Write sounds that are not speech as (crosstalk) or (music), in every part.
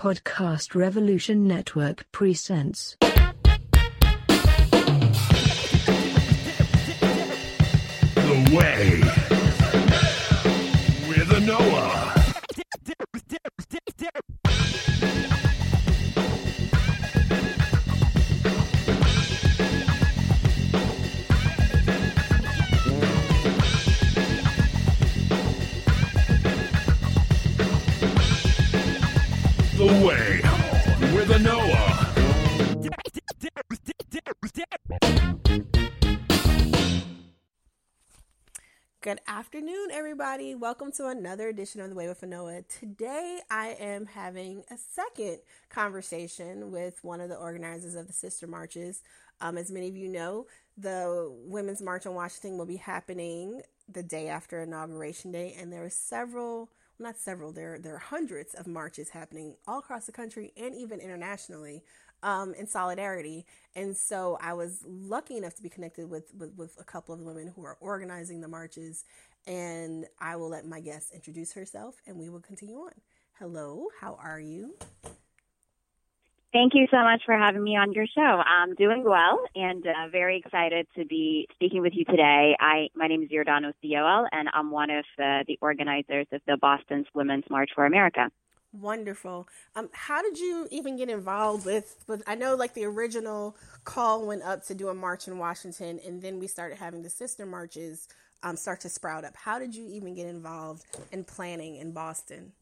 Podcast Revolution Network presents. The Way with Anoa. Afternoon, everybody. Welcome to another edition of The Way with Anoa. Today, I am having a second conversation with one of the organizers of the Sister Marches. Um, as many of you know, the Women's March on Washington will be happening the day after Inauguration Day, and there are several, not several, there, there are hundreds of marches happening all across the country and even internationally um, in solidarity. And so I was lucky enough to be connected with, with, with a couple of the women who are organizing the marches. And I will let my guest introduce herself and we will continue on. Hello, how are you? Thank you so much for having me on your show. I'm doing well and uh, very excited to be speaking with you today. I my name is Yordanos Eyoel, and I'm one of uh, the organizers of the Boston's Women's March for America. Wonderful. Um, how did you even get involved with, with? I know, like the original call went up to do a march in Washington, and then we started having the sister marches um, start to sprout up. How did you even get involved in planning in Boston?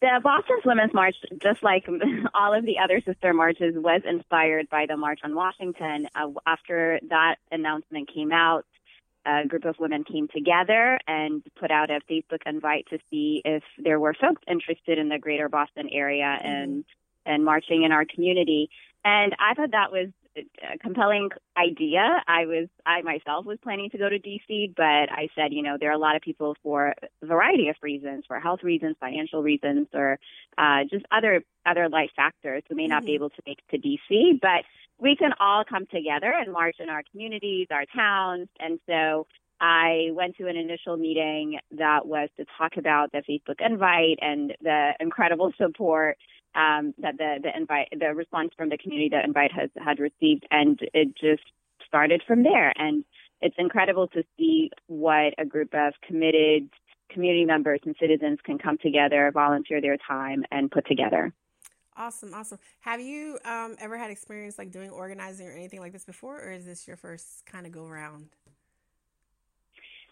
The Boston's Women's March, just like (laughs) all of the other sister marches, was inspired by the March on Washington. Uh, after that announcement came out, a group of women came together and put out a Facebook invite to see if there were folks interested in the greater Boston area and and marching in our community. And I thought that was a compelling idea. I was I myself was planning to go to DC, but I said, you know, there are a lot of people for a variety of reasons, for health reasons, financial reasons, or uh, just other other life factors who may not be able to make it to DC, but we can all come together and march in our communities, our towns. And so I went to an initial meeting that was to talk about the Facebook invite and the incredible support um, that the, the invite, the response from the community that invite has had received. And it just started from there. And it's incredible to see what a group of committed community members and citizens can come together, volunteer their time, and put together. Awesome, awesome. Have you um, ever had experience like doing organizing or anything like this before, or is this your first kind of go round?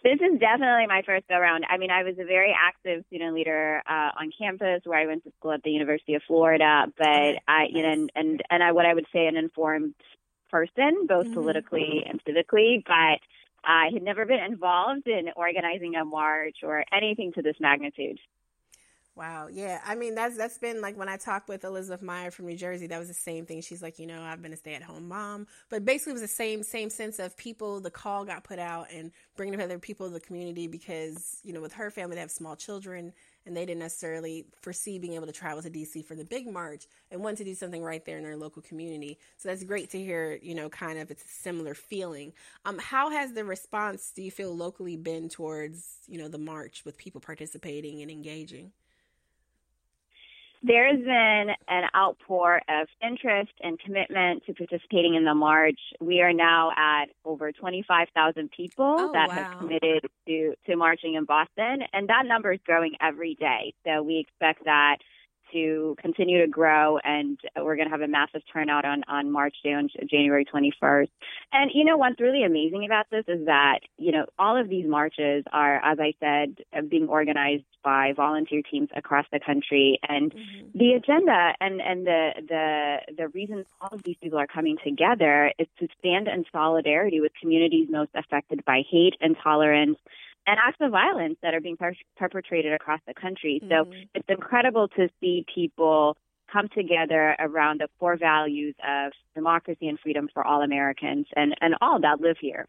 This is definitely my first go round. I mean, I was a very active student leader uh, on campus where I went to school at the University of Florida, but I, you know, and, and, and I, what I would say an informed person, both Mhm. politically and civically, but I had never been involved in organizing a march or anything to this magnitude. Wow, yeah. I mean, that's that's been like when I talked with Elizabeth Meyer from New Jersey. That was the same thing. She's like, you know, I've been a stay-at-home mom, but basically, it was the same same sense of people. The call got put out and bringing together people in the community because you know, with her family, they have small children, and they didn't necessarily foresee being able to travel to DC for the big march and want to do something right there in their local community. So that's great to hear. You know, kind of it's a similar feeling. Um, how has the response do you feel locally been towards you know the march with people participating and engaging? There's been an outpour of interest and commitment to participating in the march. We are now at over 25,000 people Oh, that wow. have committed to, to marching in Boston, and that number is growing every day. So we expect that to continue to grow, and we're going to have a massive turnout on, on March Day on January 21st. And you know what's really amazing about this is that you know all of these marches are, as I said, uh, being organized by volunteer teams across the country, and the agenda and and the the the reason all of these people are coming together is to stand in solidarity with communities most affected by hate, and intolerance, and acts of violence that are being per- perpetrated across the country. So Mhm. it's incredible to see people come together around the core values of democracy and freedom for all Americans and, and all that live here.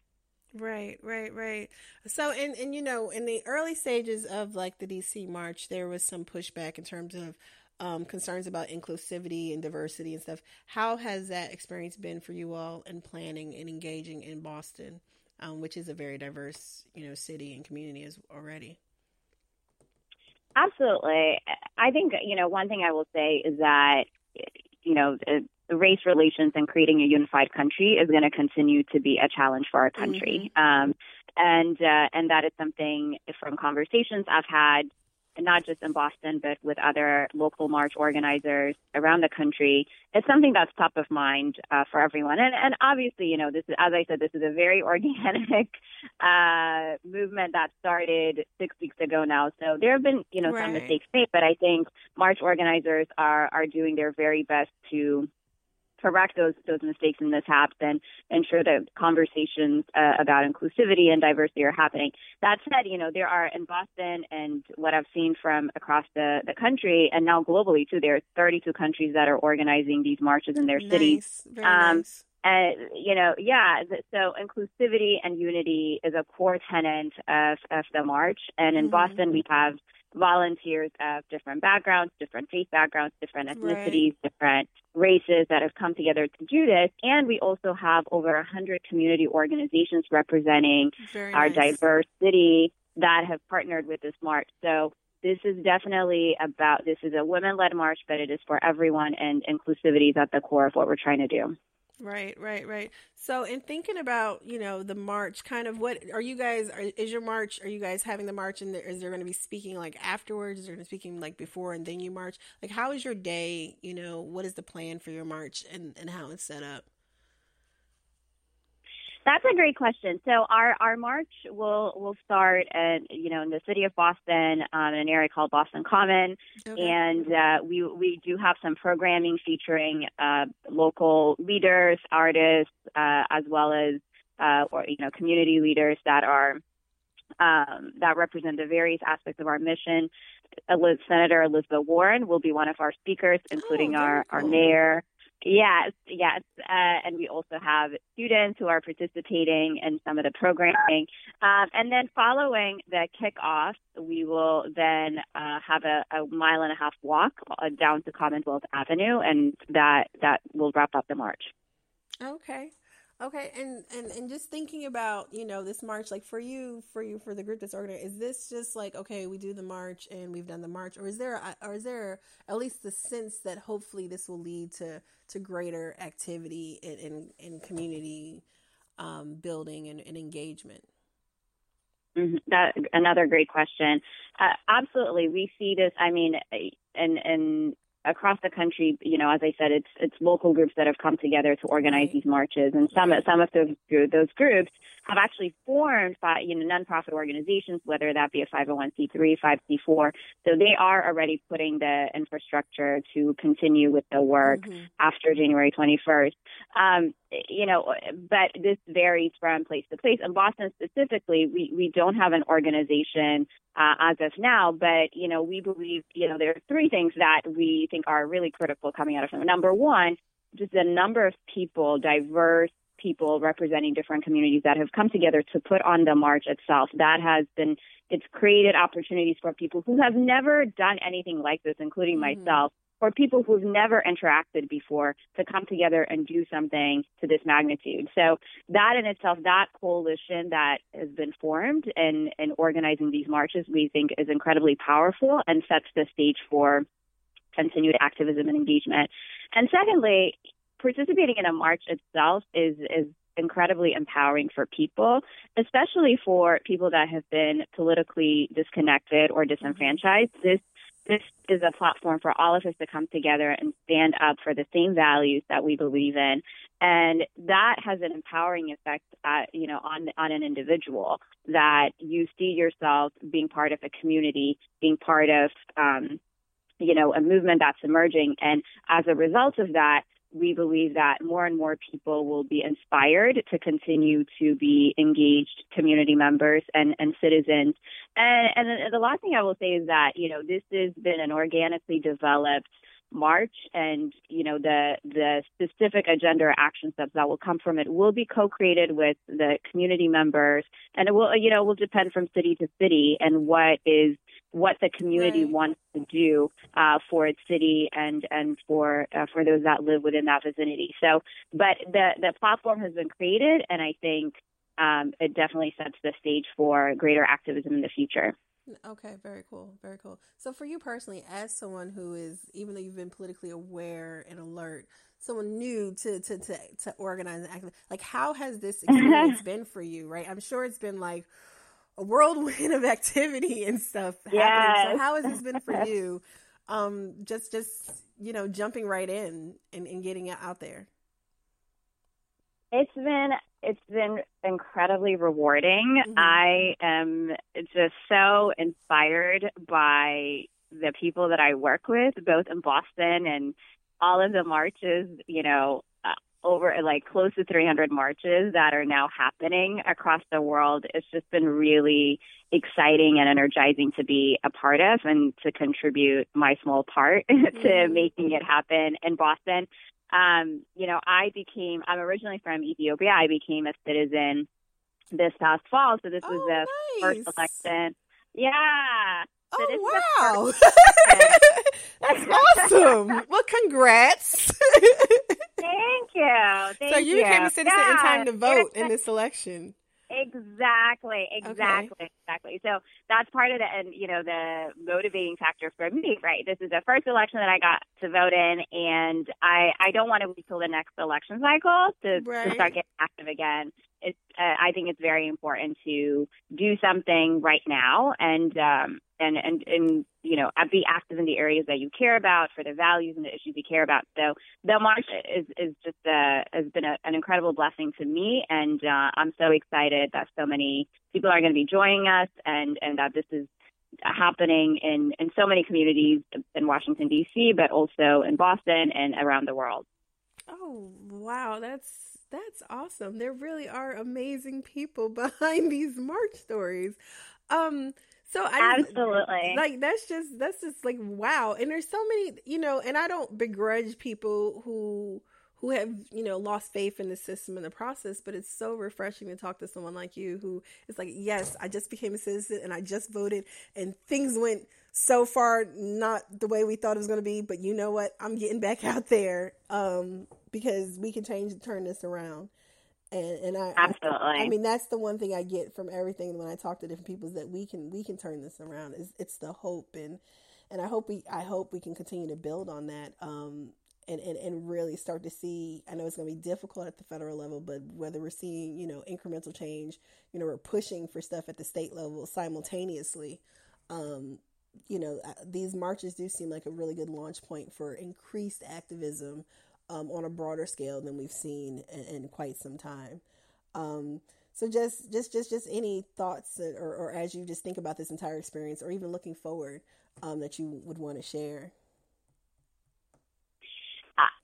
Right, right, right. So, and and you know, in the early stages of like the DC march, there was some pushback in terms of um, concerns about inclusivity and diversity and stuff. How has that experience been for you all in planning and engaging in Boston, um, which is a very diverse, you know, city and community as already? Absolutely. I think, you know, one thing I will say is that, you know, race relations and creating a unified country is going to continue to be a challenge for our country. Mm-hmm. Um, and, uh, and that is something from conversations I've had not just in Boston, but with other local march organizers around the country. It's something that's top of mind uh, for everyone. And, and obviously, you know, this is, as I said, this is a very (laughs) organic uh, movement that started six weeks ago now. So there have been, you know, right. some mistakes made, but I think march organizers are, are doing their very best to correct those those mistakes and mishaps and ensure that conversations uh, about inclusivity and diversity are happening. That said, you know there are in Boston and what I've seen from across the the country and now globally too. There are 32 countries that are organizing these marches in their nice. cities. Very um, nice. And you know, yeah. So inclusivity and unity is a core tenet of of the march. And in mm-hmm. Boston, we have volunteers of different backgrounds, different faith backgrounds, different ethnicities, right. different races that have come together to do this. And we also have over 100 community organizations representing Very our nice. diverse city that have partnered with this march. So this is definitely about, this is a women led march, but it is for everyone and inclusivity is at the core of what we're trying to do. Right, right, right. So, in thinking about you know the march, kind of what are you guys? Are, is your march? Are you guys having the march? And is there going to be speaking like afterwards? Is there going to be speaking like before and then you march? Like, how is your day? You know, what is the plan for your march and and how it's set up? That's a great question. So our, our march will will start at you know in the city of Boston, um, in an area called Boston Common, okay. and uh, we we do have some programming featuring uh, local leaders, artists, uh, as well as uh, or you know community leaders that are um, that represent the various aspects of our mission. Senator Elizabeth Warren will be one of our speakers, including oh, our, cool. our mayor, Yes, yes. Uh, and we also have students who are participating in some of the programming. Um, and then following the kickoff, we will then uh, have a, a, mile and a half walk uh, down to Commonwealth Avenue, and that, that will wrap up the march. Okay. Okay, and, and and just thinking about you know this march, like for you, for you, for the group that's organized, is this just like okay, we do the march and we've done the march, or is there or is there at least the sense that hopefully this will lead to to greater activity in in, in community um, building and, and engagement? Mm-hmm. That another great question. Uh, absolutely, we see this. I mean, and and across the country, you know, as I said, it's it's local groups that have come together to organize these marches, and some some of those those groups have actually formed by you know nonprofit organizations, whether that be a 501c3, 5c4. So they are already putting the infrastructure to continue with the work mm-hmm. after January 21st. Um, you know, but this varies from place to place. In Boston specifically, we we don't have an organization uh, as of now, but you know, we believe you know there are three things that we think are really critical coming out of it. Number one, just the number of people, diverse people representing different communities that have come together to put on the march itself. That has been it's created opportunities for people who have never done anything like this, including mm-hmm. myself, or people who've never interacted before to come together and do something to this magnitude. So that in itself, that coalition that has been formed and in, in organizing these marches, we think is incredibly powerful and sets the stage for continued activism and engagement. And secondly, participating in a march itself is is incredibly empowering for people, especially for people that have been politically disconnected or disenfranchised. This this is a platform for all of us to come together and stand up for the same values that we believe in and that has an empowering effect at, you know on on an individual that you see yourself being part of a community being part of um, you know a movement that's emerging and as a result of that we believe that more and more people will be inspired to continue to be engaged community members and, and citizens. And, and the last thing I will say is that, you know, this has been an organically developed March and you know the the specific agenda or action steps that will come from it will be co-created with the community members and it will you know will depend from city to city and what is what the community right. wants to do uh, for its city and and for uh, for those that live within that vicinity. So, but the the platform has been created, and I think um, it definitely sets the stage for greater activism in the future. Okay, very cool, very cool. So, for you personally, as someone who is, even though you've been politically aware and alert, someone new to to to, to organize and act, like how has this (laughs) experience been for you? Right, I'm sure it's been like a whirlwind of activity and stuff. Yeah. So, how has this been for you? Um, just just you know, jumping right in and, and getting it out there. It's been it's been incredibly rewarding. Mhm. I am just so inspired by the people that I work with, both in Boston and all of the marches, you know, over like close to 300 marches that are now happening across the world. It's just been really exciting and energizing to be a part of and to contribute my small part (laughs) to Mhm. making it happen in Boston um, you know, I became, I'm originally from Ethiopia. I became a citizen this past fall. So this was Oh, the nice. first election. Yeah. So this is the Oh wow, (laughs) that's awesome! Well, congrats. (laughs) Thank you. Thank so you became a citizen in time to vote in this election. Exactly, exactly, exactly. So that's part of the, and you know, the motivating factor for me, right? This is the first election that I got to vote in, and I I don't want to wait till the next election cycle to, Right. to start getting active again. It's uh, I think it's very important to do something right now, and um and and and you know, be active in the areas that you care about for the values and the issues you care about. So the march is is just uh, has been a, an incredible blessing to me, and uh, I'm so excited that so many people are going to be joining us, and and that this is happening in in so many communities in Washington D.C., but also in Boston and around the world. Oh wow, that's that's awesome. There really are amazing people (laughs) behind these March stories. Um, so I Absolutely. like that's just that's just like wow. And there's so many, you know, and I don't begrudge people who who have you know lost faith in the system and the process, but it's so refreshing to talk to someone like you who is like, yes, I just became a citizen and I just voted, and things went so far not the way we thought it was going to be, but you know what? I'm getting back (laughs) out there um, because we can change turn this around. And and I, I Absolutely. I mean that's the one thing I get from everything when I talk to different people is that we can we can turn this around. It's, it's the hope and and I hope we I hope we can continue to build on that. Um, and, and, and really start to see I know it's going to be difficult at the federal level, but whether we're seeing, you know, incremental change, you know, we're pushing for stuff at the state level simultaneously. Um, you know, uh, these marches do seem like a really good launch point for increased activism um, on a broader scale than we've seen in, in quite some time. Um, so just, just, just, just any thoughts or, or as you just think about this entire experience, or even looking forward, um, that you would want to share.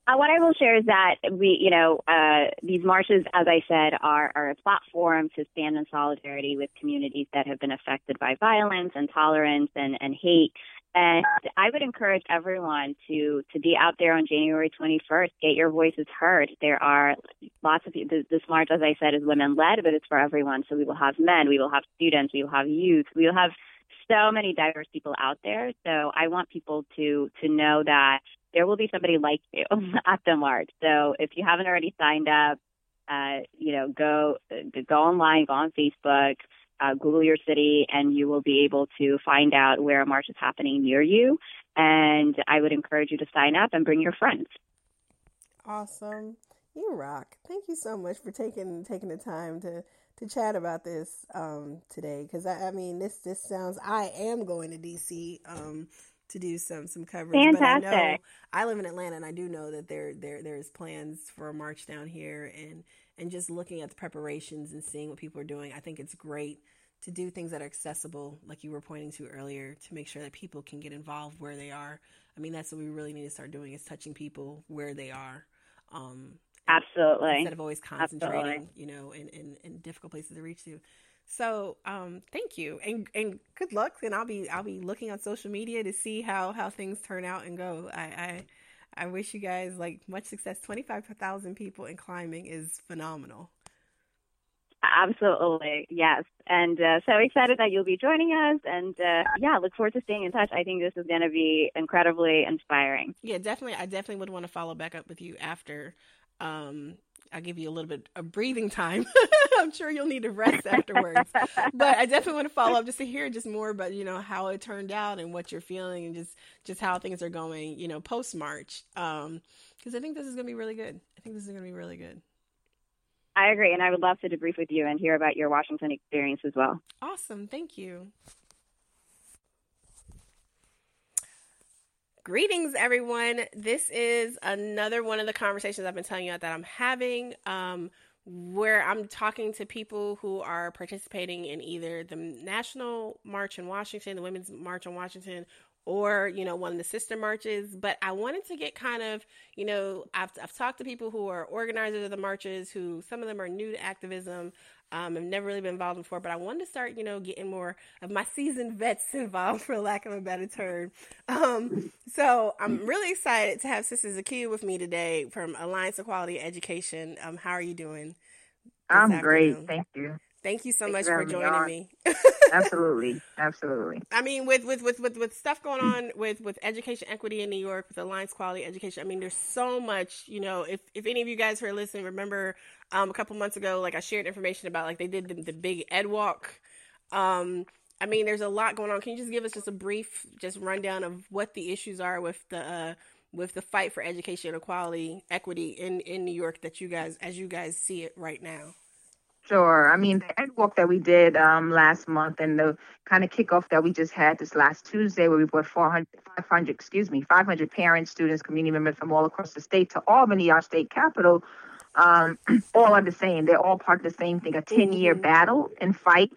Uh, what I will share is that we, you know, uh, these marches, as I said, are, are a platform to stand in solidarity with communities that have been affected by violence, intolerance, and, and hate. And I would encourage everyone to to be out there on January 21st. Get your voices heard. There are lots of this march, as I said, is women led, but it's for everyone. So we will have men, we will have students, we will have youth, we will have so many diverse people out there. So I want people to to know that there will be somebody like you (laughs) at the march. So if you haven't already signed up, uh, you know, go go online, go on Facebook, uh, Google your city, and you will be able to find out where a march is happening near you. And I would encourage you to sign up and bring your friends. Awesome. You rock. Thank you so much for taking taking the time to to chat about this um, today. Because I, I mean, this this sounds. I am going to DC um, to do some some coverage. But I know I live in Atlanta, and I do know that there there there's plans for a march down here, and and just looking at the preparations and seeing what people are doing, I think it's great to do things that are accessible, like you were pointing to earlier, to make sure that people can get involved where they are. I mean, that's what we really need to start doing is touching people where they are. Um, Absolutely. instead of always concentrating, Absolutely. you know, in, in, in difficult places to reach to. So, um, thank you and and good luck. And I'll be I'll be looking on social media to see how how things turn out and go. I I, I wish you guys like much success. Twenty five thousand people in climbing is phenomenal. Absolutely, yes. And uh, so excited that you'll be joining us. And uh, yeah, look forward to staying in touch. I think this is going to be incredibly inspiring. Yeah, definitely. I definitely would want to follow back up with you after. Um, I'll give you a little bit of breathing time. (laughs) I'm sure you'll need to rest afterwards. but I definitely want to follow up just to hear just more about, you know, how it turned out and what you're feeling and just just how things are going, you know, post March. Um, because I think this is going to be really good. I think this is going to be really good. I agree, and I would love to debrief with you and hear about your Washington experience as well. Awesome, thank you. Greetings, everyone. This is another one of the conversations I've been telling you that I'm having, um, where I'm talking to people who are participating in either the National March in Washington, the Women's March in Washington, or you know one of the sister marches but i wanted to get kind of you know i've, I've talked to people who are organizers of the marches who some of them are new to activism um, have never really been involved before but i wanted to start you know getting more of my seasoned vets (laughs) involved for lack of a better term. Um, so i'm really excited to have sister Zakiyah with me today from alliance equality education. Um, how are you doing i'm afternoon? great thank you Thank you so Thank much you for joining me. absolutely, absolutely. (laughs) I mean, with, with with with with stuff going on with with education equity in New York, with Alliance Quality Education. I mean, there's so much. You know, if if any of you guys who are listening remember, um, a couple months ago, like I shared information about like they did the, the big Ed Walk. Um, I mean, there's a lot going on. Can you just give us just a brief, just rundown of what the issues are with the uh, with the fight for education equality, equity in in New York that you guys, as you guys see it right now? Sure. I mean, the ed walk that we did um, last month and the kind of kickoff that we just had this last Tuesday, where we brought 400, 500, excuse me, 500 parents, students, community members from all across the state to Albany, our state capital, um, (clears throat) all are the same. They're all part of the same thing a 10 year mm-hmm. battle and fight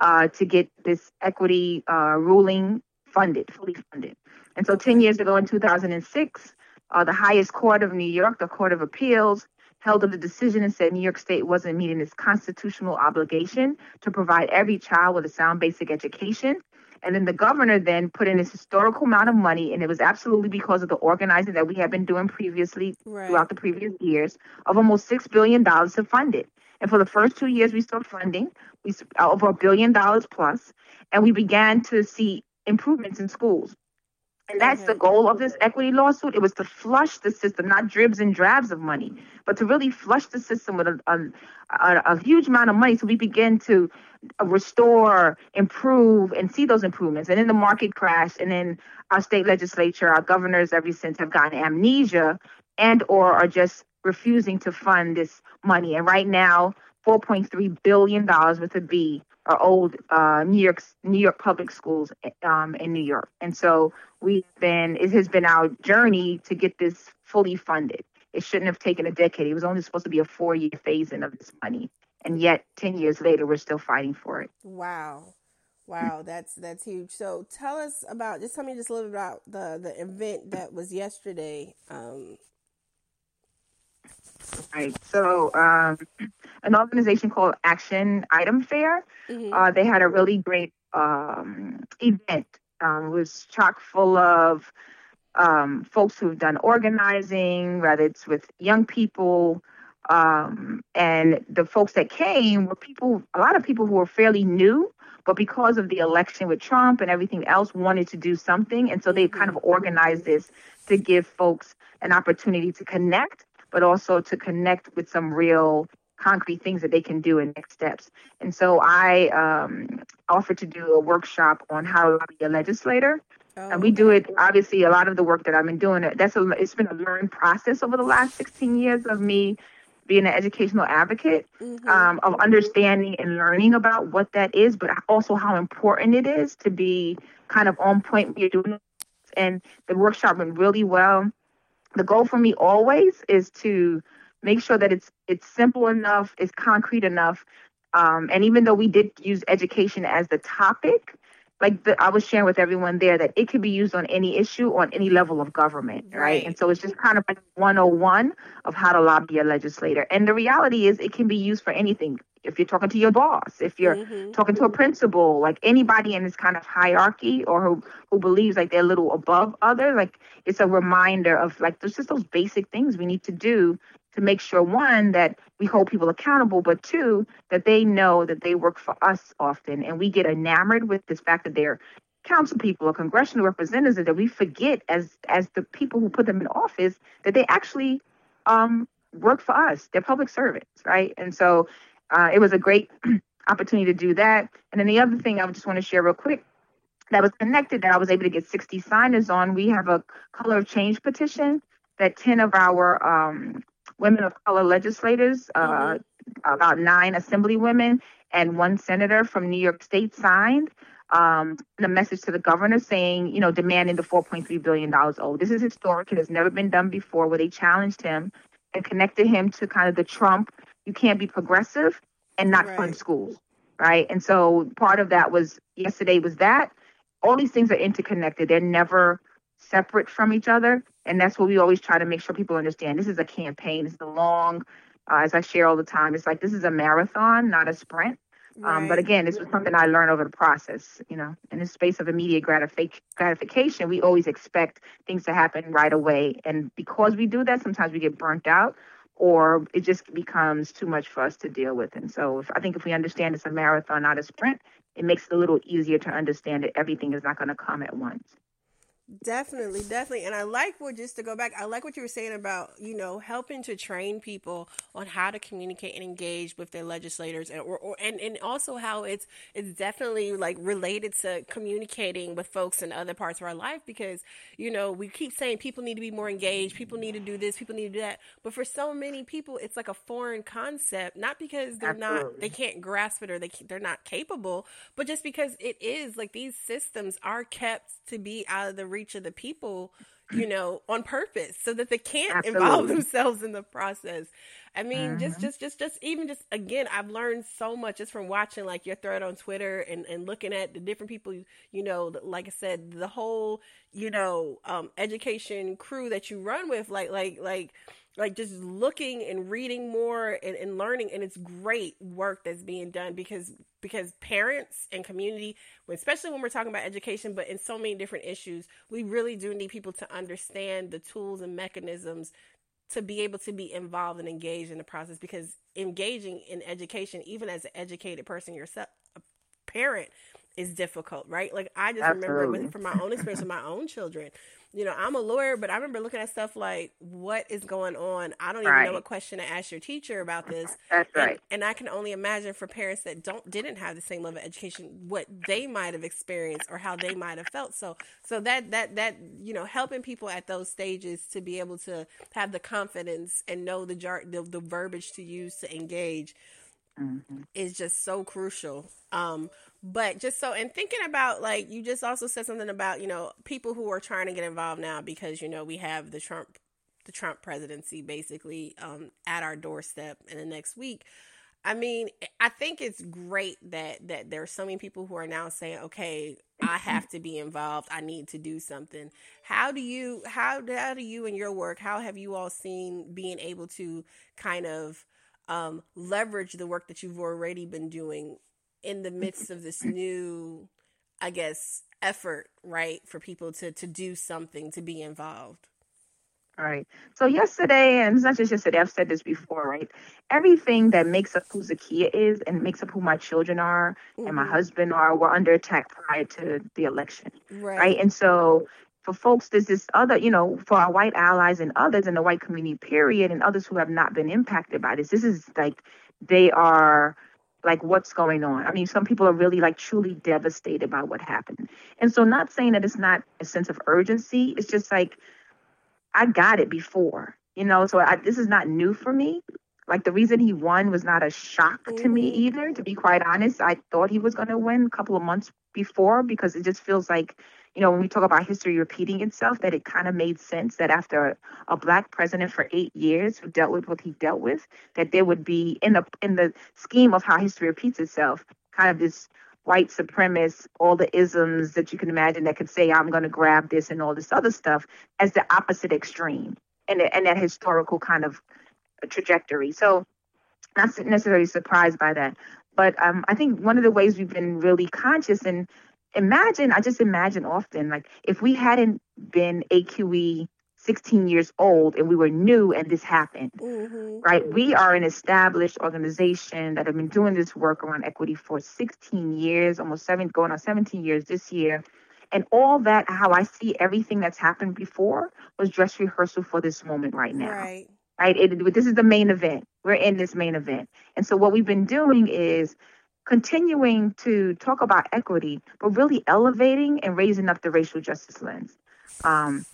uh, to get this equity uh, ruling funded, fully funded. And so 10 years ago in 2006, uh, the highest court of New York, the Court of Appeals, held up the decision and said New York State wasn't meeting its constitutional obligation to provide every child with a sound basic education. And then the governor then put in this historical amount of money, and it was absolutely because of the organizing that we had been doing previously right. throughout the previous years of almost six billion dollars to fund it. And for the first two years, we started funding, we over a billion dollars plus, and we began to see improvements in schools. And that's the mm-hmm. goal of this equity lawsuit. It was to flush the system, not dribs and drabs of money, but to really flush the system with a, a, a, a huge amount of money so we begin to restore, improve, and see those improvements. And then the market crash, and then our state legislature, our governors ever since have gotten amnesia and or are just refusing to fund this money. And right now, $4.3 billion with a B are old uh, New York New York public schools um, in New York, and so we've been it has been our journey to get this fully funded. It shouldn't have taken a decade. It was only supposed to be a four year phase in of this money, and yet ten years later, we're still fighting for it. Wow. Wow, that's that's huge. So tell us about just tell me just a little bit about the the event that was yesterday. Um, Right. So, um, (clears throat) an organization called Action Item Fair, mm-hmm. uh, they had a really great um, event. Um, it was chock full of um, folks who've done organizing, whether it's with young people. Um, and the folks that came were people, a lot of people who were fairly new, but because of the election with Trump and everything else, wanted to do something. And so they kind of mm-hmm. organized this to give folks an opportunity to connect but also to connect with some real concrete things that they can do in next steps. And so I um, offered to do a workshop on how to be a legislator. Oh, and we do it obviously a lot of the work that I've been doing that's a it's been a learned process over the last 16 years of me being an educational advocate mm-hmm. um, of understanding and learning about what that is but also how important it is to be kind of on point when you're doing it and the workshop went really well the goal for me always is to make sure that it's it's simple enough, it's concrete enough. Um, and even though we did use education as the topic, like the, I was sharing with everyone there that it could be used on any issue on any level of government, right? right? And so it's just kind of like 101 of how to lobby a legislator. And the reality is it can be used for anything. If you're talking to your boss, if you're mm-hmm. talking to a principal, like anybody in this kind of hierarchy or who, who believes like they're a little above others, like it's a reminder of like there's just those basic things we need to do to make sure one that we hold people accountable but two that they know that they work for us often and we get enamored with this fact that they're council people or congressional representatives that we forget as as the people who put them in office that they actually um work for us. They're public servants, right? And so uh, it was a great (clears throat) opportunity to do that. And then the other thing I just want to share real quick that was connected that I was able to get 60 signers on. We have a color of change petition that 10 of our um, women of color legislators, uh, mm-hmm. about nine assembly women, and one senator from New York State signed um, a message to the governor saying, you know, demanding the $4.3 billion owed. This is historic. It has never been done before where they challenged him and connected him to kind of the Trump, you can't be progressive and not right. fund schools, right? And so part of that was yesterday was that. All these things are interconnected. They're never separate from each other. And that's what we always try to make sure people understand. This is a campaign. It's a long, uh, as I share all the time, it's like this is a marathon, not a sprint. Right. Um, but again, this was something I learned over the process. You know, in the space of immediate gratific- gratification, we always expect things to happen right away, and because we do that, sometimes we get burnt out, or it just becomes too much for us to deal with. And so, if, I think if we understand it's a marathon, not a sprint, it makes it a little easier to understand that everything is not going to come at once. Definitely, definitely. And I like what just to go back, I like what you were saying about, you know, helping to train people on how to communicate and engage with their legislators and or, or and, and also how it's it's definitely like related to communicating with folks in other parts of our life because, you know, we keep saying people need to be more engaged, people need to do this, people need to do that. But for so many people it's like a foreign concept, not because they're Absolutely. not they can't grasp it or they they're not capable, but just because it is like these systems are kept to be out of the reach of the people, you know, on purpose so that they can't (clears throat) Absolutely. involve themselves in the process. I mean, mm-hmm. just, just, just, just, even just, again, I've learned so much just from watching like your thread on Twitter and, and looking at the different people, you know, like I said, the whole, you know, um, education crew that you run with, like, like, like, like just looking and reading more and, and learning and it's great work that's being done because because parents and community especially when we're talking about education but in so many different issues we really do need people to understand the tools and mechanisms to be able to be involved and engaged in the process because engaging in education even as an educated person yourself a parent is difficult right like i just Absolutely. remember with, from my own experience with my own children you know, I'm a lawyer, but I remember looking at stuff like, what is going on? I don't even right. know what question to ask your teacher about this. That's and, right. And I can only imagine for parents that don't didn't have the same level of education, what they might have experienced or how they might have felt. So, so that that that you know, helping people at those stages to be able to have the confidence and know the jar the, the verbiage to use to engage mm-hmm. is just so crucial. Um, but just so and thinking about like you just also said something about you know people who are trying to get involved now because you know we have the Trump the Trump presidency basically um, at our doorstep in the next week. I mean, I think it's great that that there are so many people who are now saying, "Okay, I have to be involved. I need to do something." How do you how how do you in your work? How have you all seen being able to kind of um, leverage the work that you've already been doing in the midst of this new, I guess, effort, right, for people to to do something, to be involved. All right. So yesterday, and it's not just yesterday, I've said this before, right? Everything that makes up who Zakiyah is and makes up who my children are mm-hmm. and my mm-hmm. husband are were under attack prior to the election. Right. right. And so for folks, there's this other, you know, for our white allies and others in the white community, period, and others who have not been impacted by this, this is like they are like what's going on. I mean, some people are really like truly devastated by what happened. And so not saying that it's not a sense of urgency, it's just like I got it before, you know, so I, this is not new for me. Like the reason he won was not a shock mm-hmm. to me mm-hmm. either, to be quite honest. I thought he was going to win a couple of months before because it just feels like you know, when we talk about history repeating itself, that it kind of made sense that after a, a, black president for eight years who dealt with what he dealt with, that there would be in the in the scheme of how history repeats itself, kind of this white supremacist, all the isms that you can imagine that could say, I'm going to grab this and all this other stuff as the opposite extreme and, and that historical kind of trajectory. So, not necessarily surprised by that. But um, I think one of the ways we've been really conscious and imagine, I just imagine often, like if we hadn't been AQE 16 years old and we were new and this happened, mm-hmm. right? We are an established organization that have been doing this work around equity for 16 years, almost seven, going on 17 years this year. And all that, how I see everything that's happened before was dress rehearsal for this moment right now. Right. right? It, this is the main event. We're in this main event. And so what we've been doing is continuing to talk about equity, but really elevating and raising up the racial justice lens. Um,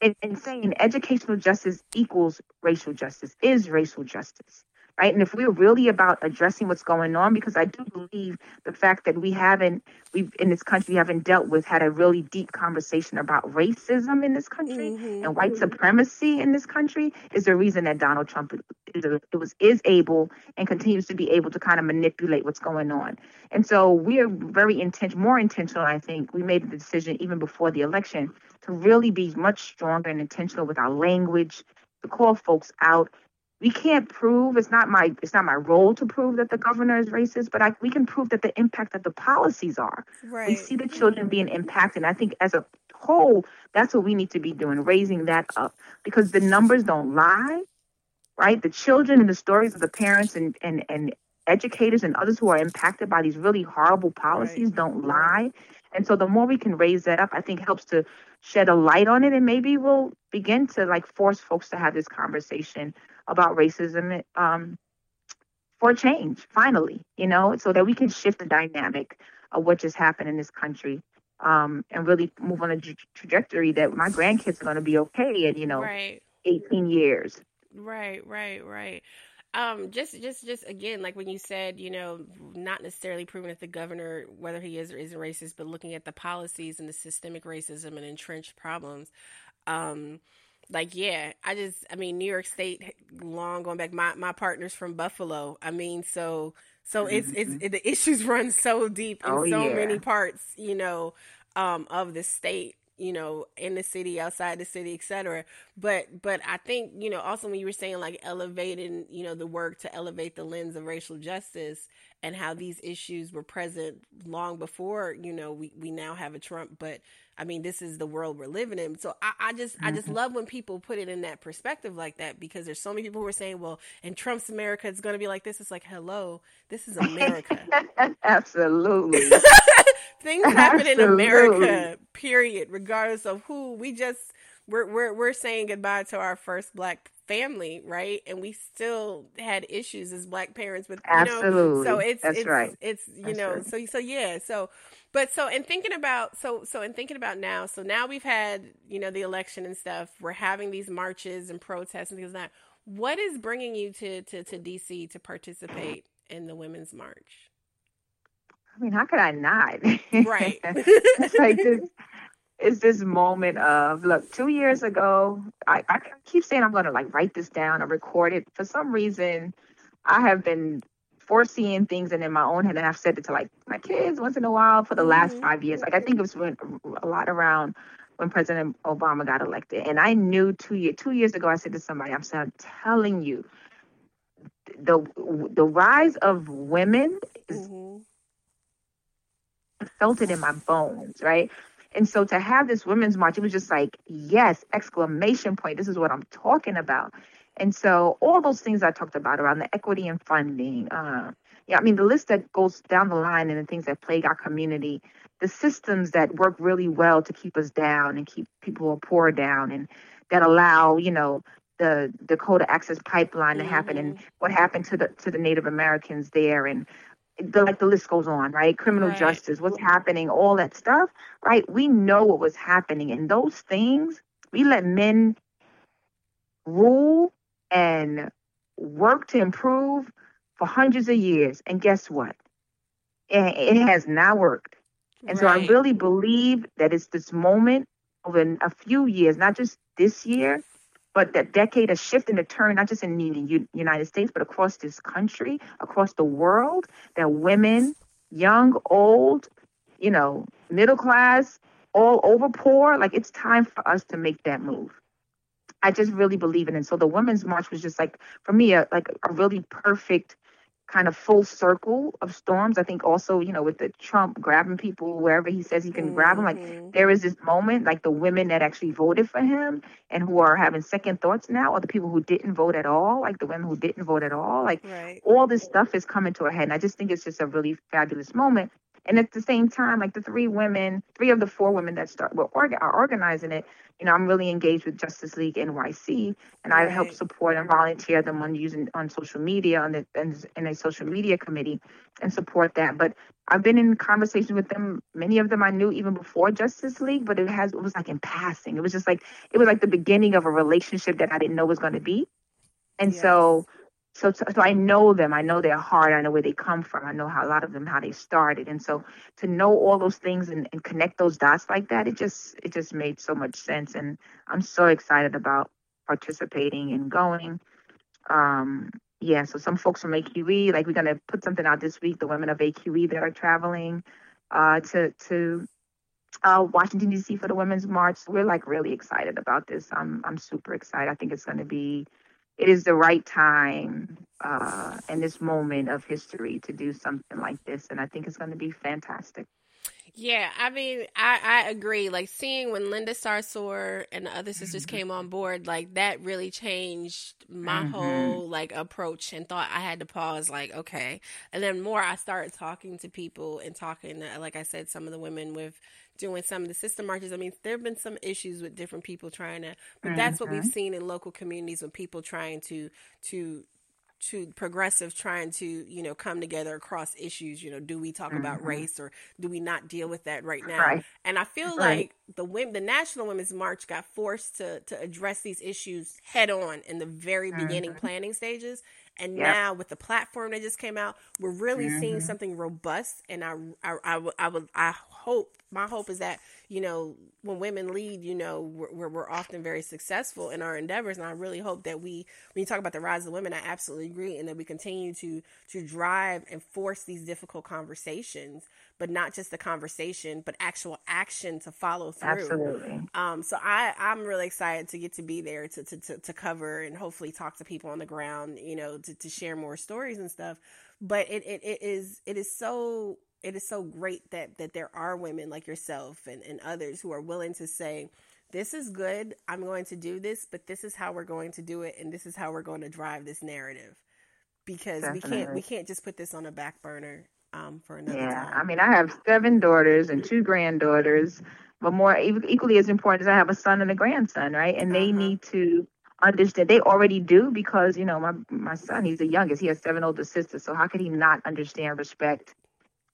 and, and saying educational justice equals racial justice is racial justice right? And if we're really about addressing what's going on, because I do believe the fact that we haven't, we've in this country, we haven't dealt with, had a really deep conversation about racism in this country Mhm. and white supremacy in this country is the reason that Donald Trump is, it was is able and continues to be able to kind of manipulate what's going on. And so we are very intent, more intentional. I think we made the decision even before the election to really be much stronger and intentional with our language, to call folks out we can't prove it's not my it's not my role to prove that the governor is racist but I, we can prove that the impact that the policies are. Right. we see the children being impacted and i think as a whole that's what we need to be doing raising that up because the numbers don't lie right? The children and the stories of the parents and and, and educators and others who are impacted by these really horrible policies don't lie. And so the more we can raise that up i think helps to shed a light on it and maybe we'll begin to like force folks to have this conversation about racism um, for change, finally, you know, so that we can shift the dynamic of what just happened in this country um, and really move on a tra- trajectory that my grandkids are going to be okay in, you know, Right. 18 years. Right, right, right. Um, just, just, just again, like when you said, you know, not necessarily proving that the governor, whether he is or isn't racist, but looking at the policies and the systemic racism and entrenched problems. Um, like, yeah, I just, I mean, New York State, long going back, my my partner's from Buffalo. I mean, so, so it's it's it, the issues (laughs) run so deep in Oh, so yeah. many parts, you know, um, of the state you know in the city outside the city etc but but i think you know also when you were saying like elevating you know the work to elevate the lens of racial justice and how these issues were present long before you know we we now have a trump but i mean this is the world we're living in. So i, I just i just mm-hmm. love when people put it in that perspective like that because there's so many people who are saying well in trump's america it's going to be like this. It's like hello this is (laughs) america. Absolutely. (laughs) things happen in America, period, regardless of who. We just we're we're we're saying goodbye to our first black family, right? And we still had issues as black parents with you know Absolutely. so it's That's it's right. it's you That's know right. so so yeah so but so in thinking about so so in thinking about now so now we've had you know the election and stuff we're having these marches and protests and things like that what is bringing you to to to DC to participate in the women's march I mean, how could I not? right. (laughs) It's like this it's this moment of look two years ago I, I keep saying i'm going to like write this down or record it. For some reason i have been foreseeing things and in my own head and i've said it to like my kids once in a while for the last Mhm. five years. Like i think it was when, a lot around when president obama got elected. And i knew two year two years ago i said to somebody i'm saying i'm telling you the the rise of women is Felt it in my bones, right? And so to have this women's march, it was just like, yes, exclamation point. This is what I'm talking about. And so all those things I talked about around the equity and funding, uh, yeah, I mean the list that goes down the line and the things that plague our community, the systems that work really well to keep us down and keep people poor down, and that allow, you know, the Dakota Access Pipeline to happen, and what happened to the to the Native Americans there, and the, like the list goes on, right? Criminal Right. justice, what's happening, all that stuff, right? We know what was happening, and those things we let men rule and work to improve for hundreds of years, and guess what? It, it has not worked. And so I really believe that it's this moment over a few years, not just this year, but that decade of shift and a turn, not just in the United States, but across this country, across the world, that women, young, old, you know, middle class, all over poor, like it's time for us to make that move. I just really believe in it. So the Women's March was just like, for me, a, like a really perfect kind of full circle of storms. I think also, you know, with the Trump grabbing people wherever he says he can grab them, like mm-hmm. there is this moment, like the women that actually voted for him and who are having second thoughts now, or the people who didn't vote at all, like the women who didn't vote at all, like right all this stuff is coming to a head. And I just think it's just a really fabulous moment. And at the same time, like the three women, three of the four women that start were orga- are organizing it. You know, I'm really engaged with Justice League NYC, and I help support and volunteer them on using on social media on the in, in a social media committee and support that. But I've been in conversations with them. Many of them I knew even before Justice League, but it has it was like in passing. It was just like it was like the beginning of a relationship that I didn't know was going to be. And Yes. so so so I know them. I know their heart. I know where they come from. I know how a lot of them how they started. And so to know all those things and, and connect those dots like that, it just it just made so much sense. And I'm so excited about participating and going. Um, yeah, so some folks from AQE, like we're gonna put something out this week. The women of AQE that are traveling uh, to to uh, Washington D.C. for the Women's March. We're like really excited about this. I'm I'm super excited. I think it's gonna be, it is the right time uh, in this moment of history to do something like this, and I think it's gonna be fantastic. Yeah, I mean, I, I agree. Like seeing when Linda Sarsour and the other sisters Mm-hmm. came on board, like that really changed my Mhm. whole like approach and thought I had to pause, like, okay. And then more I started talking to people and talking to, like I said, some of the women with doing some of the sister marches. I mean, there have been some issues with different people trying to but that's what we've seen in local communities with people trying to to to progressive trying to you know come together across issues you know do we talk about Mhm. race or do we not deal with that right now Right. and i feel Right. like the women the national women's march got forced to to address these issues head on in the very beginning Mhm. planning stages and Yep. now with the platform that just came out we're really seeing Mhm. something robust and I, I i i would i hope my hope is that you know when women lead you know we're, we're, often very successful in our endeavors and i really hope that we when you talk about the rise of women i absolutely agree and that we continue to to drive and force these difficult conversations but not just the conversation but actual action to follow through Absolutely. um, so I, I'm really excited to get to be there to, to, to, to cover and hopefully talk to people on the ground, you know, to, to share more stories and stuff. But it, it, it is it is so it is so great that that there are women like yourself and, and others who are willing to say, This is good, I'm going to do this, but this is how we're going to do it and this is how we're going to drive this narrative. Because we can't we can't just put this on a back burner um, for another Yeah, time. I mean, I have seven daughters and two granddaughters, but more equally as important is I have a son and a grandson, right? And they Uh-huh. need to understand. They already do because you know my my son, he's the youngest. He has seven older sisters, so how could he not understand respect,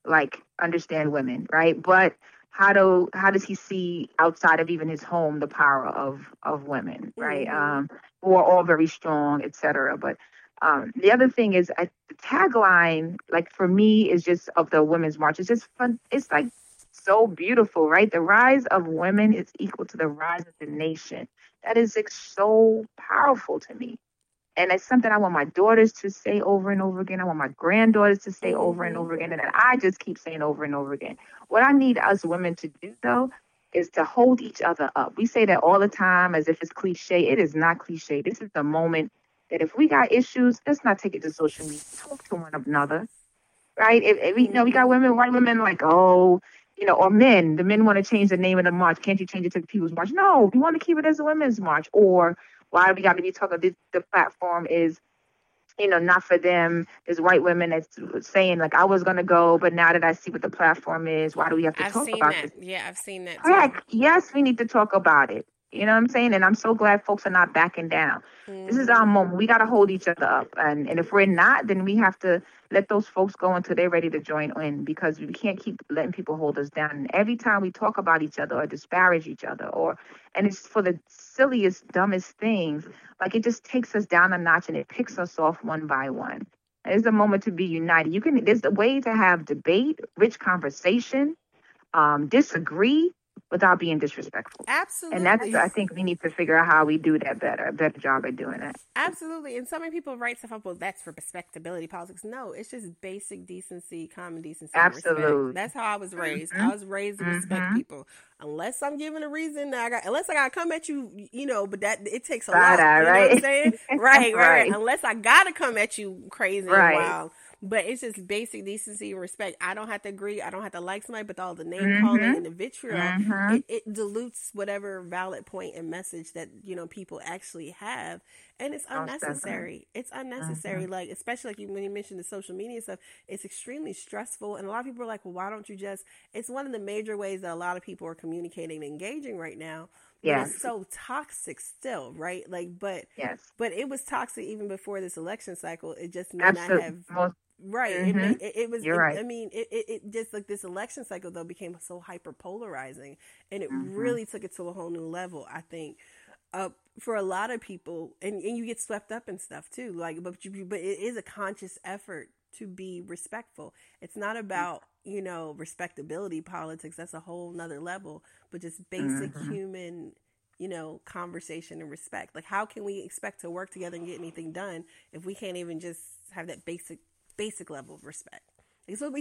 like understand women, right? But how do how does he see outside of even his home the power of of women, right? Mhm. Um, who are all very strong, etc. But um, the other thing is I, the tagline, like for me, is just of the Women's March. It's just fun. It's like so beautiful, right? The rise of women is equal to the rise of the nation. That is like, so powerful to me. And it's something I want my daughters to say over and over again. I want my granddaughters to say over and over again. And I just keep saying over and over again. What I need us women to do, though, is to hold each other up. We say that all the time as if it's cliche. It is not cliche. This is the moment that if we got issues, let's not take it to social media. Talk to one another, right? If, if we you know we got women, white women like, oh, you know, or men. The men want to change the name of the march. Can't you change it to the People's March? No, we want to keep it as a women's march. Or why do we got to be talking? This, the platform is, you know, not for them. There's white women that's saying like, I was gonna go, but now that I see what the platform is, why do we have to I've talk seen about that. this? Yeah, I've seen that too. Heck, yes, we need to talk about it. You know what I'm saying? And I'm so glad folks are not backing down. This is our mm. moment. We got to hold each other up. And, and if we're not, then we have to let those folks go until they're ready to join in because we can't keep letting people hold us down. And every time we talk about each other or disparage each other, or and it's for the silliest, dumbest things, like it just takes us down a notch and it picks us off one by one. It's a moment to be united. You can. There's a way to have debate, rich conversation, um, disagree without being disrespectful. Absolutely. And that's I think we need to figure out how we do that better, a better job at doing that. Absolutely. And so many people write stuff up, well, that's for respectability politics. No, it's just basic decency, common decency. Absolutely. That's how I was raised. Mhm. I was raised to respect Mhm. people. Unless I'm given a reason that I got, unless I got to come at you, you know, but that, it takes a lot. Side-eye, You know what I'm right? saying? right, (laughs) right, right. Right. Unless I got to come at you crazy Right. and wild. But it's just basic decency and respect. I don't have to agree. I don't have to like somebody, but all the name mm-hmm. calling and the vitriol, mm-hmm. it, it, dilutes whatever valid point and message that you know people actually have, and it's unnecessary. It's unnecessary. Mm-hmm. Like especially like when you mentioned the social media stuff, it's extremely stressful, and a lot of people are like, "Well, why don't you just?" It's one of the major ways that a lot of people are communicating and engaging right now yes. it's so toxic still, right? Like, but yes, but it was toxic even before this election cycle. It just may Absolutely. not have. Most, right. Mm-hmm. It, it, it, was. You're it, right. I mean, it, it, just like this election cycle though became so hyper polarizing, and it mm-hmm. really took it to a whole new level. I think. Uh, for a lot of people, and, and you get swept up in stuff too. Like, but you, but it is a conscious effort to be respectful. It's not mm. about you know respectability politics. That's a whole nother level but just basic mm-hmm. human, you know, conversation and respect. Like, how can we expect to work together and get anything done if we can't even just have that basic, basic level of respect?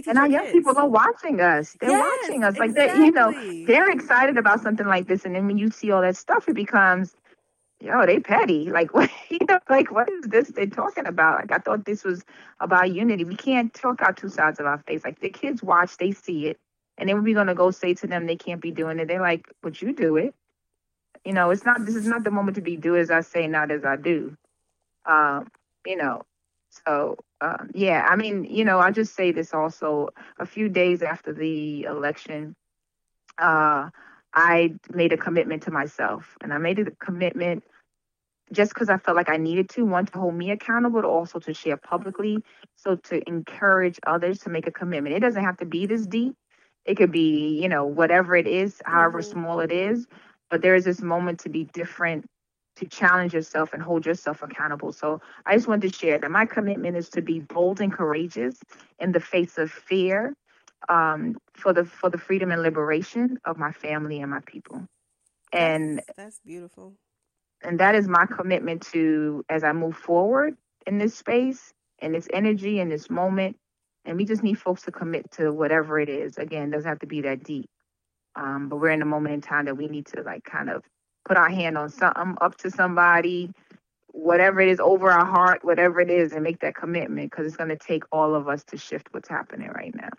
and our, young people are watching us. They're yes, watching us. Like exactly. they, you know, they're excited about something like this, and then when you see all that stuff, it becomes, yo, they petty. (laughs) Like what? You know, like what is this they're talking about? Like I thought this was about unity. We can't talk out two sides of our face. Like the kids watch, they see it, and then we're gonna go say to them they can't be doing it. They're like, "But you do it." You know, it's not. This is not the moment to be do as I say, not as I do. Um, you know, so um, yeah. I mean, you know, I just say this also. A few days after the election, uh, I made a commitment to myself, and I made a commitment just because I felt like I needed to, one, to hold me accountable, but also to share publicly. So to encourage others to make a commitment. It doesn't have to be this deep. It could be, you know, whatever it is, however mm-hmm. small it is. But there is this moment to be different, to challenge yourself and hold yourself accountable. So I just wanted to share that my commitment is to be bold and courageous in the face of fear um, for the for the freedom and liberation of my family and my people. And that's, that's beautiful. And that is my commitment to as I move forward in this space, and this energy, and this moment, and we just need folks to commit to whatever it is. Again, doesn't have to be that deep. Um, but we're in a moment in time that we need to like kind of put our hand on something up to somebody, whatever it is over our heart, whatever it is, and make that commitment because it's going to take all of us to shift what's happening right now.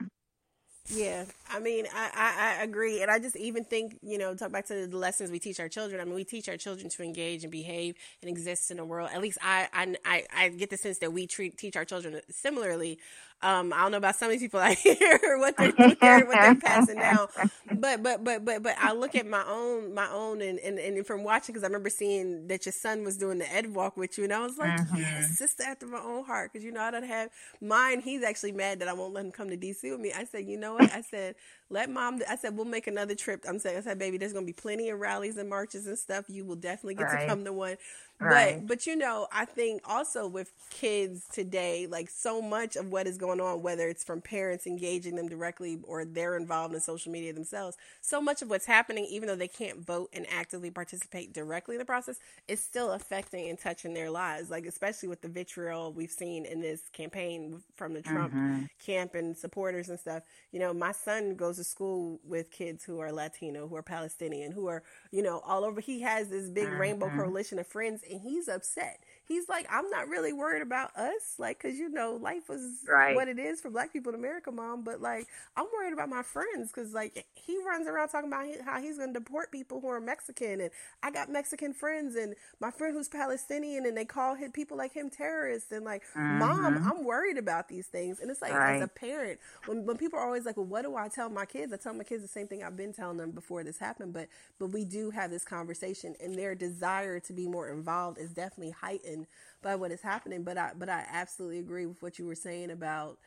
Yeah, I mean, I, I, I, agree. And I just even think, you know, talk back to the lessons we teach our children. I mean, we teach our children to engage and behave and exist in the world. At least I, I, I get the sense that we treat, teach our children similarly um, I don't know about some of these people (laughs) I hear what they're, what they're, what they're passing down, but but but but but I look at my own my own and and, and from watching because I remember seeing that your son was doing the ed walk with you, and I was like, mm-hmm. yes, sister after my own heart, because you know I don't have mine. He's actually mad that I won't let him come to DC with me. I said, you know what? I said let mom. I said we'll make another trip. I'm saying I said, baby, there's gonna be plenty of rallies and marches and stuff. You will definitely get right. to come to one. Right. But but you know, I think also with kids today, like so much of what is going on, whether it's from parents engaging them directly or they're involved in social media themselves, so much of what's happening, even though they can't vote and actively participate directly in the process, is still affecting and touching their lives. Like especially with the vitriol we've seen in this campaign from the Trump mm-hmm. camp and supporters and stuff. You know, my son goes to school with kids who are Latino, who are Palestinian, who are you know all over. He has this big mm-hmm. rainbow coalition of friends and he's upset. He's like, I'm not really worried about us, like, cause you know, life is right. what it is for Black people in America, mom. But like, I'm worried about my friends, cause like he runs around talking about how he's gonna deport people who are Mexican, and I got Mexican friends, and my friend who's Palestinian, and they call him, people like him terrorists, and like, mm-hmm. mom, I'm worried about these things, and it's like right. as a parent, when when people are always like, well, what do I tell my kids? I tell my kids the same thing I've been telling them before this happened, but but we do have this conversation, and their desire to be more involved is definitely heightened by what is happening. But I but I absolutely agree with what you were saying about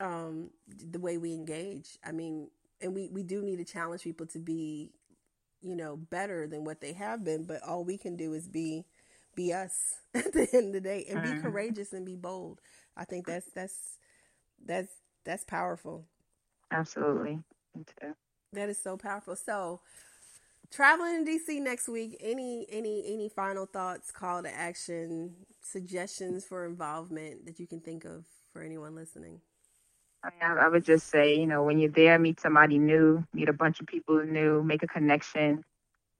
um, the way we engage. I mean, and we we do need to challenge people to be, you know, better than what they have been. But all we can do is be be us (laughs) at the end of the day and be mm-hmm. courageous and be bold. I think that's that's that's that's powerful. Absolutely. That is so powerful. So, traveling to DC next week. Any any any final thoughts, call to action, suggestions for involvement that you can think of for anyone listening? I, mean, I would just say, you know, when you're there, meet somebody new, meet a bunch of people new, make a connection.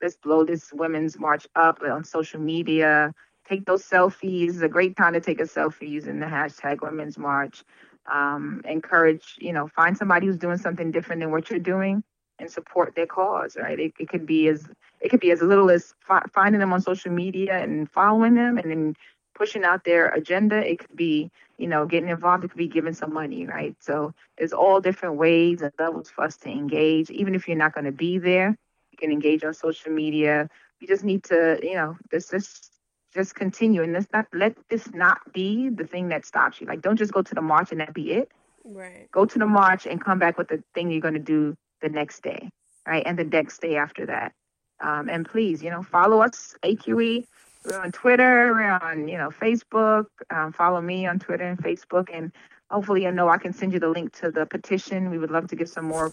Let's blow this women's march up on social media. Take those selfies. It's a great time to take a selfie using the hashtag Women's March. um, encourage, you know, find somebody who's doing something different than what you're doing and support their cause, right? It, it could be as it could be as little as fi- finding them on social media and following them and then pushing out their agenda. It could be, you know, getting involved. It could be giving some money, right? So there's all different ways and levels for us to engage. Even if you're not going to be there, you can engage on social media. You just need to, you know, this just just continue and let's not let this not be the thing that stops you. Like don't just go to the march and that be it. Right. Go to the march and come back with the thing you're going to do the next day, right? And the next day after that. Um, and please, you know, follow us, AQE. We're on Twitter, we're on, you know, Facebook. Um, follow me on Twitter and Facebook. And hopefully, you know, I can send you the link to the petition. We would love to get some more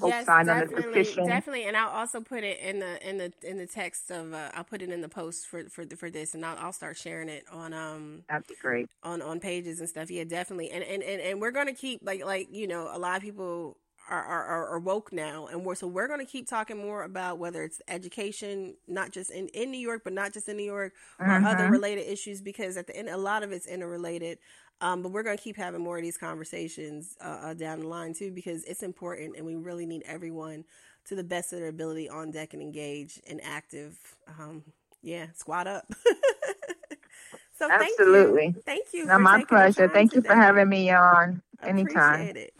folks Yes, signed on the petition. definitely, and I'll also put it in the in the in the text of uh, I'll put it in the post for for for this, and I'll, I'll start sharing it on um That'd be great. on on pages and stuff. Yeah, definitely, and and and, and we're gonna keep like like you know a lot of people are are, are woke now, and we're so we're gonna keep talking more about whether it's education, not just in in New York, but not just in New York, or other Mhm. related issues, because at the end, a lot of it's interrelated. Um, but we're gonna keep having more of these conversations uh, uh, down the line too, because it's important, and we really need everyone to the best of their ability on deck and engaged and active. Um, yeah, squat up. (laughs) so thank Absolutely. you, thank you. Now, for my pleasure. Thank you for having me on anytime. Appreciate it.